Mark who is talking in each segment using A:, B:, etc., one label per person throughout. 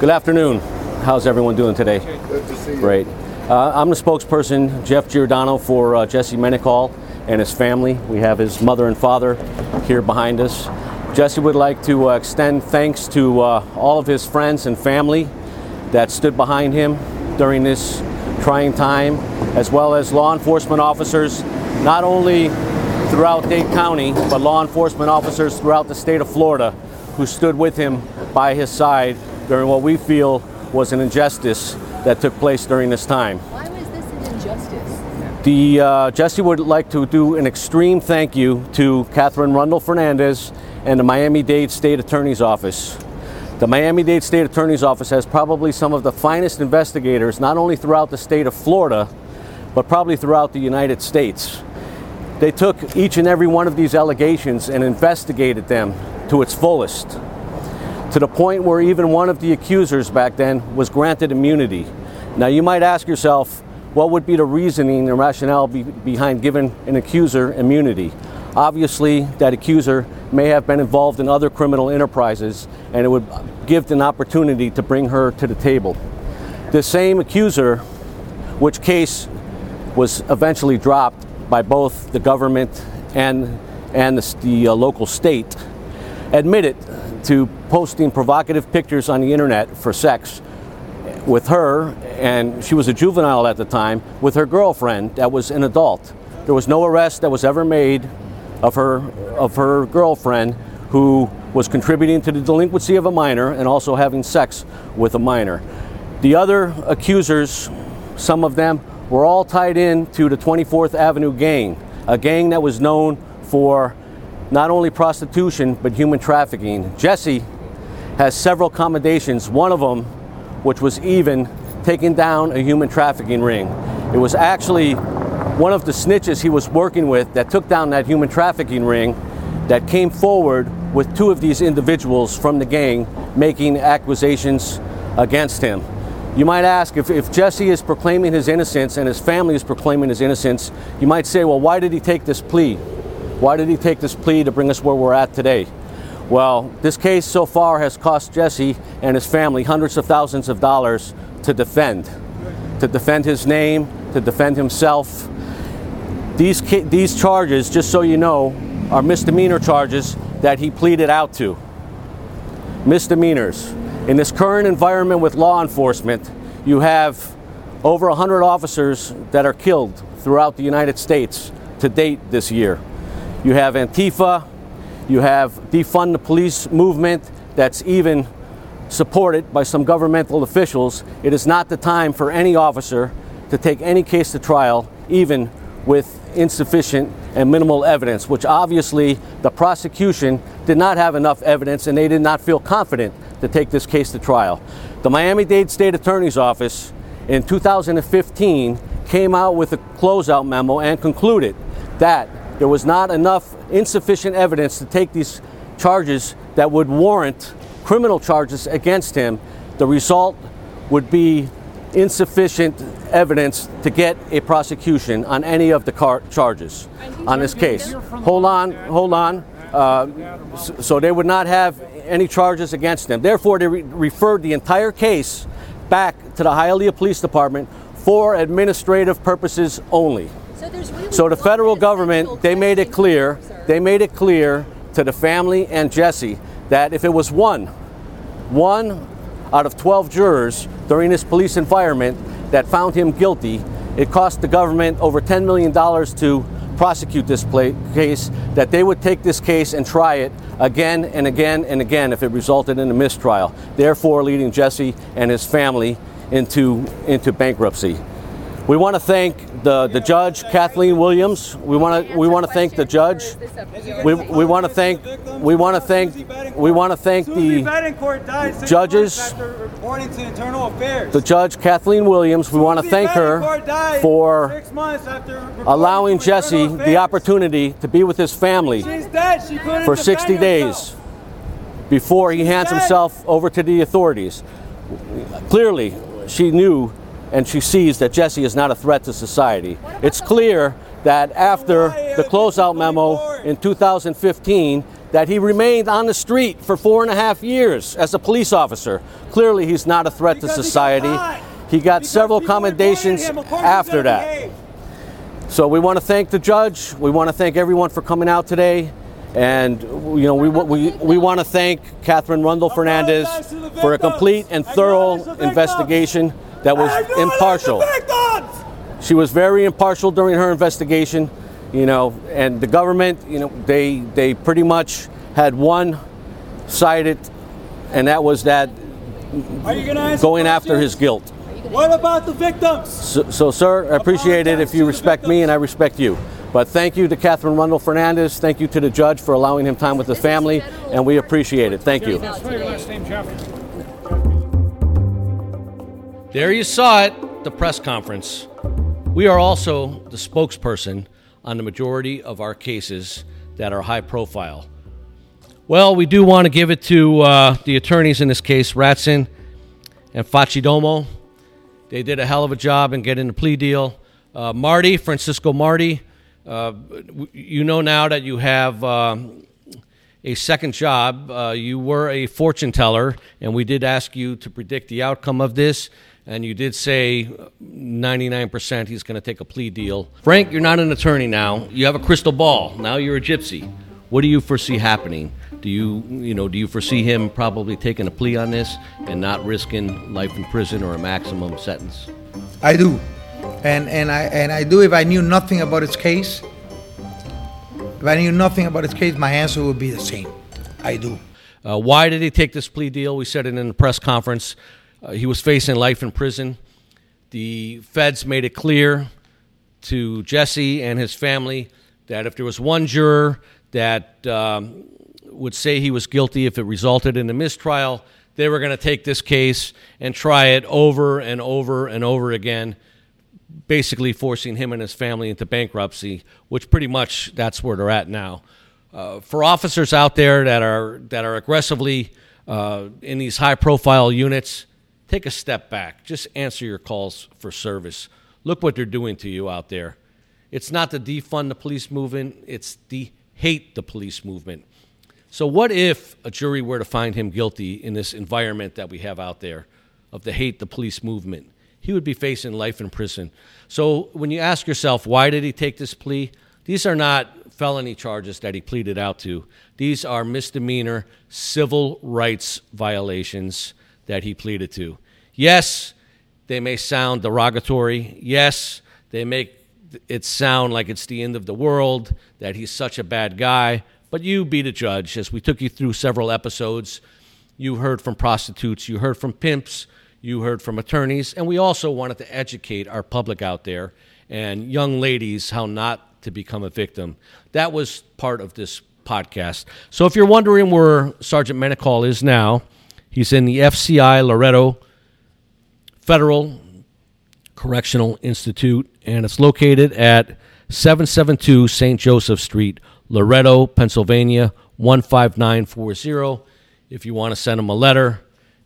A: Good afternoon. How's everyone doing today?
B: Good to see you.
A: Great. Uh, I'm the spokesperson, Jeff Giordano, for uh, Jesse Menocal and his family. We have his mother and father here behind us. Jesse would like to uh, extend thanks to uh, all of his friends and family that stood behind him during this trying time, as well as law enforcement officers, not only throughout Dade County, but law enforcement officers throughout the state of Florida who stood with him by his side during what we feel was an injustice that took place during this time.
C: Why was this an injustice?
A: The uh, Jesse would like to do an extreme thank you to Katherine Rundle Fernandez and the Miami-Dade State Attorney's Office. The Miami-Dade State Attorney's Office has probably some of the finest investigators, not only throughout the state of Florida, but probably throughout the United States. They took each and every one of these allegations and investigated them to its fullest, to the point where even one of the accusers back then was granted immunity. Now, you might ask yourself, what would be the reasoning and rationale be behind giving an accuser immunity? Obviously, that accuser may have been involved in other criminal enterprises, and it would give an opportunity to bring her to the table. The same accuser, which case was eventually dropped by both the government and, and the, the uh, local state, admitted to posting provocative pictures on the internet for sex with her, and she was a juvenile at the time, with her girlfriend that was an adult. There was no arrest that was ever made of her, of her girlfriend who was contributing to the delinquency of a minor and also having sex with a minor. The other accusers, some of them, were all tied in to the 24th Avenue gang, a gang that was known for not only prostitution but human trafficking. Jesse has several commendations, one of them, which was even taking down a human trafficking ring. It was actually one of the snitches he was working with that took down that human trafficking ring that came forward with two of these individuals from the gang making accusations against him. You might ask if, if Jesse is proclaiming his innocence and his family is proclaiming his innocence, you might say, well, why did he take this plea? Why did he take this plea to bring us where we're at today? Well, this case so far has cost Jesse and his family hundreds of thousands of dollars to defend, to defend his name, to defend himself. These, these charges, just so you know, are misdemeanor charges that he pleaded out to. Misdemeanors. In this current environment with law enforcement, you have over 100 officers that are killed throughout the United States to date this year. You have Antifa, you have defund the police movement that's even supported by some governmental officials. It is not the time for any officer to take any case to trial, even with insufficient and minimal evidence, which obviously the prosecution did not have enough evidence and they did not feel confident to take this case to trial. The Miami Dade State Attorney's Office in 2015 came out with a closeout memo and concluded that there was not enough insufficient evidence to take these charges that would warrant criminal charges against him. The result would be insufficient evidence to get a prosecution on any of the car- charges on this case. Hold on, hold on. Uh, so they would not have any charges against them. Therefore, they re- referred the entire case back to the Hialeah Police Department for administrative purposes only.
C: So,
A: the federal government, they made it clear, they made it clear to the family and Jesse that if it was one, one out of 12 jurors during this police environment that found him guilty, it cost the government over $10 million to prosecute this pla- case, that they would take this case and try it again and again and again if it resulted in a mistrial, therefore leading Jesse and his family into, into bankruptcy. We want to thank the, the judge, Kathleen Williams. We want to we want to thank the judge. We, we want to thank we want to thank we want to thank the
D: Betancourt died six
A: judges-
D: months after reporting to Internal Affairs.
A: the judge Kathleen Williams. We want to thank her for
D: six months after reporting
A: allowing Jesse the opportunity to be with his family
D: She's dead. She couldn't
A: for 60 days before he hands himself over to the authorities. Clearly, she knew and she sees that Jesse is not a threat to society. It's clear that after the closeout memo in 2015, that he remained on the street for four and a half years as a police officer. Clearly, he's not a threat
D: Because
A: to society. He got
D: Because
A: several commendations
D: him according to
A: after that. So we want to thank the judge. We want to thank everyone for coming out today. And you know we, we, we want to thank Katherine Rundle Fernandez
D: Apologize to the
A: for a complete and thorough investigation that was impartial. She was very impartial during her investigation, you know, and the government, you know, they they pretty much had one sided, and that was that
D: Are you gonna
A: going after his guilt.
D: What about the victims?
A: So, so, sir, I appreciate it if you respect me and I respect you. But thank you to Katherine Rundle Fernandez. Thank you to the judge for allowing him time with his family, and we appreciate it. Thank you. There you saw it, the press conference. We are also the spokesperson on the majority of our cases that are high profile. Well, we do want to give it to uh, the attorneys in this case, Ratson and Facidomo. They did a hell of a job in getting the plea deal. Uh, Marty, Francisco Marty, uh, you know now that you have um, a second job. Uh, you were a fortune teller, and we did ask you to predict the outcome of this. And you did say 99% he's going to take a plea deal. Frank, you're not an attorney now. You have a crystal ball. Now you're a gypsy. What do you foresee happening? Do you, you know, do you foresee him probably taking a plea on this and not risking life in prison or a maximum sentence?
B: I do, and and I and I do. If I knew nothing about his case, if I knew nothing about his case, my answer would be the same. I do.
A: Uh, why did he take this plea deal? We said it in the press conference. Uh, he was facing life in prison. The feds made it clear to Jesse and his family that if there was one juror that um, would say he was guilty if it resulted in a mistrial, they were going to take this case and try it over and over and over again basically forcing him and his family into bankruptcy, which pretty much that's where they're at now. Uh, for officers out there that are that are aggressively uh, in these high profile units, take a step back. Just answer your calls for service. Look what they're doing to you out there. It's not the defund the police movement; it's the hate the police movement. So, what if a jury were to find him guilty in this environment that we have out there of the hate the police movement? He would be facing life in prison. So, when you ask yourself, why did he take this plea? These are not felony charges that he pleaded out to. These are misdemeanor civil rights violations that he pleaded to. Yes, they may sound derogatory. Yes, they make it sound like it's the end of the world, that he's such a bad guy. But you be the judge. As we took you through several episodes, you heard from prostitutes, you heard from pimps, you heard from attorneys, and we also wanted to educate our public out there and young ladies how not to become a victim. That was part of this podcast. So if you're wondering where Sergeant Menocal is now, he's in the FCI Loretto Federal Correctional Institute, and it's located at 772 St. Joseph Street, Loretto, Pennsylvania, 15940. If you want to send him a letter,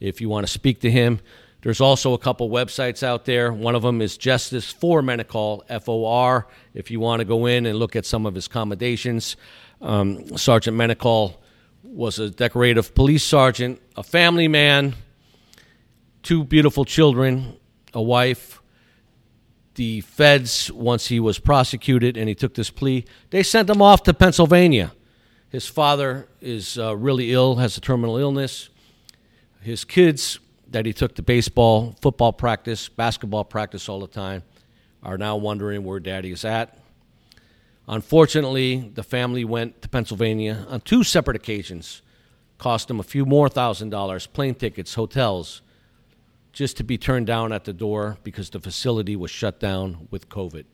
A: if you want to speak to him, there's also a couple websites out there. One of them is Justice for Menocal, F O R. If you want to go in and look at some of his commendations, um, Sergeant Menocal was a decorative police sergeant, a family man, two beautiful children, a wife. The feds, once he was prosecuted and he took this plea, they sent him off to Pennsylvania. His father is uh, really ill, has a terminal illness. His kids that he took to baseball, football practice, basketball practice all the time are now wondering where daddy is at. Unfortunately, the family went to Pennsylvania on two separate occasions, cost them a few more thousand dollars, plane tickets, hotels, just to be turned down at the door because the facility was shut down with COVID.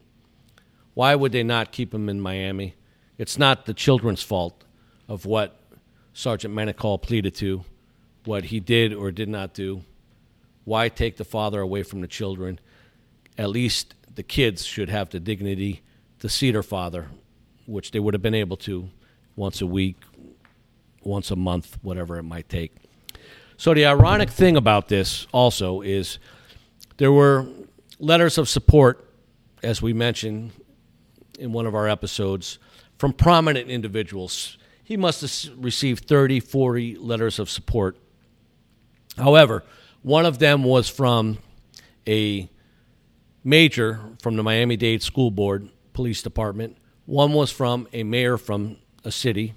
A: Why would they not keep him in Miami? It's not the children's fault of what Sergeant Menocal pleaded to, what he did or did not do. Why take the father away from the children? At least the kids should have the dignity to Cedar father, which they would have been able to once a week, once a month, whatever it might take. So the ironic thing about this also is there were letters of support, as we mentioned in one of our episodes, from prominent individuals he must have received 30, 40 letters of support. However, one of them was from a major from the Miami Dade School Board Police Department, one was from a mayor from a city,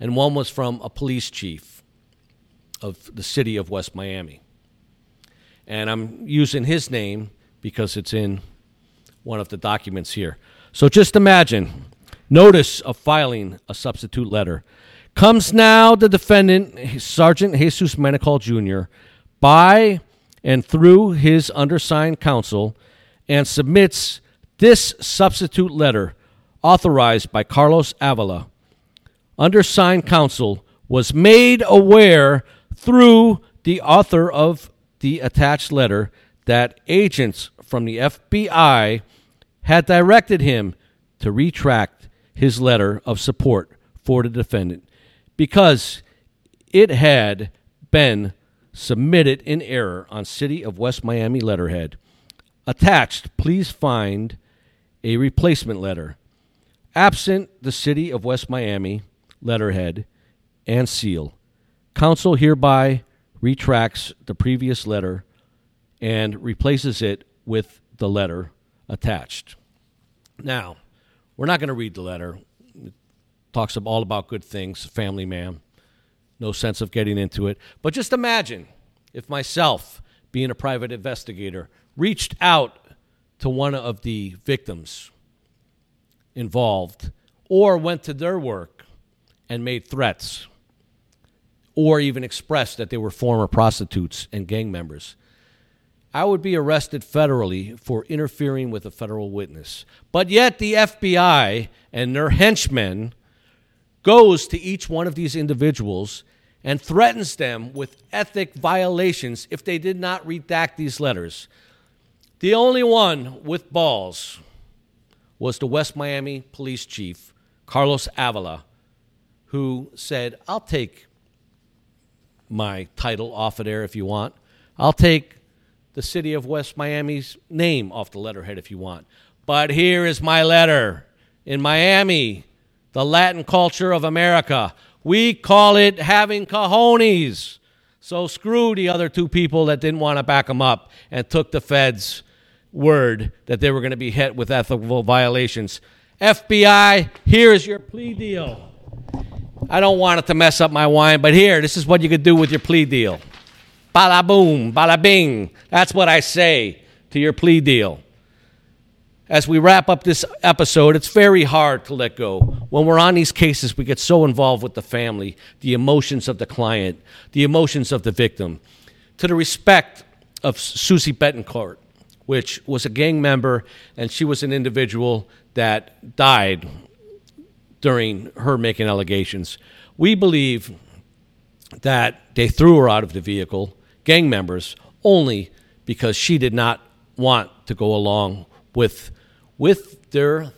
A: and one was from a police chief of the city of West Miami. And I'm using his name because it's in one of the documents here. So just imagine notice of filing a substitute letter. Comes now the defendant, Sergeant Jesus Menocal Jr., by and through his undersigned counsel and submits this substitute letter authorized by Carlos Avila. Undersigned counsel was made aware through the author of the attached letter that agents from the FBI had directed him to retract his letter of support for the defendant because it had been submitted in error on City of West Miami letterhead. Attached, please find a replacement letter. Absent the City of West Miami letterhead and seal. Counsel hereby retracts the previous letter and replaces it with the letter attached. Now, we're not going to read the letter. It talks all about good things, family man. No sense of getting into it. But just imagine if myself, being a private investigator, reached out to one of the victims involved or went to their work and made threats or even expressed that they were former prostitutes and gang members. I would be arrested federally for interfering with a federal witness. But yet the FBI and their henchmen goes to each one of these individuals and threatens them with ethic violations if they did not redact these letters. The only one with balls was the West Miami police chief, Carlos Avila, who said, I'll take my title off of there if you want. I'll take the city of West Miami's name off the letterhead if you want. But here is my letter. In Miami, the Latin culture of America, we call it having cojones. So screw the other two people that didn't want to back them up and took the feds' word that they were going to be hit with ethical violations. FBI, here is your plea deal. I don't want it to mess up my wine, but here, this is what you could do with your plea deal. Bada boom, bada bing. That's what I say to your plea deal. As we wrap up this episode, it's very hard to let go. When we're on these cases, we get so involved with the family, the emotions of the client, the emotions of the victim. To the respect of Susie Betancourt, which was a gang member, and she was an individual that died during her making allegations. We believe that they threw her out of the vehicle, gang members, only because she did not want to go along with, with their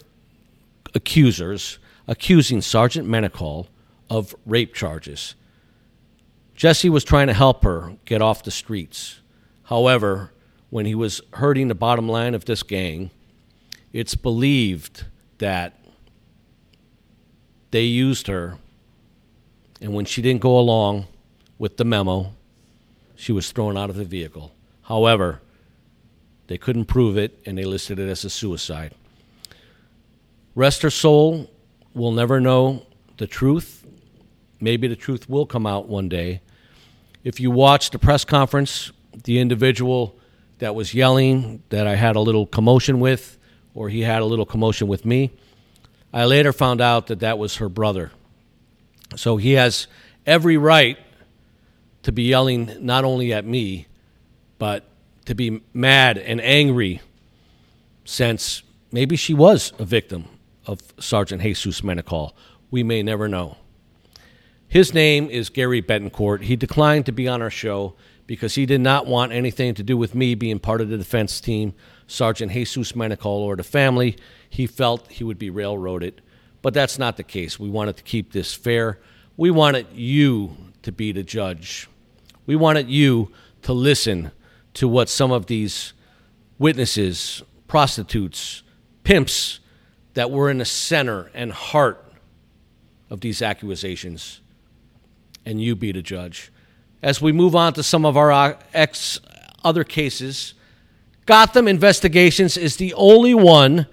A: accusers accusing Sergeant Menocal of rape charges. Jesse was trying to help her get off the streets. However, when he was hurting the bottom line of this gang, it's believed that they used her, and when she didn't go along with the memo, she was thrown out of the vehicle. However, they couldn't prove it, and they listed it as a suicide. Rest her soul. We'll never know the truth. Maybe the truth will come out one day. If you watch the press conference, the individual that was yelling that I had a little commotion with, or he had a little commotion with me, I later found out that that was her brother. So he has every right to be yelling not only at me, but to be mad and angry since maybe she was a victim of Sergeant Jesus Menocal. We may never know. His name is Gary Betancourt. He declined to be on our show because he did not want anything to do with me being part of the defense team, Sergeant Jesus Menocal, or the family. He felt he would be railroaded. But that's not the case. We wanted to keep this fair. We wanted you to be the judge. We wanted you to listen to what some of these witnesses, prostitutes, pimps that were in the center and heart of these accusations, and you be the judge. As we move on to some of our uh, ex other cases, Gotham Investigations is the only one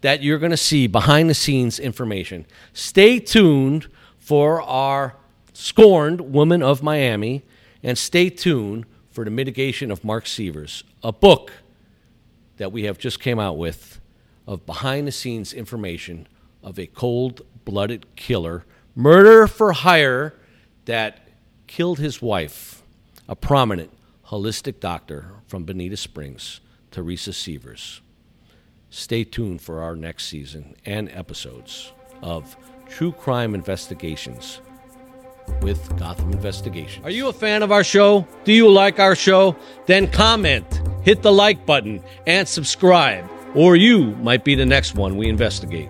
A: that you're going to see behind the scenes information. Stay tuned for our scorned woman of Miami, and stay tuned for the mitigation of Mark Sievers, a book that we have just came out with of behind the scenes information of a cold blooded killer, murder for hire that killed his wife, a prominent holistic doctor from Bonita Springs, Teresa Sievers. Stay tuned for our next season and episodes of True Crime Investigations with Gotham Investigations. Are you a fan of our show? Do you like our show? Then comment, hit the like button, and subscribe, or you might be the next one we investigate.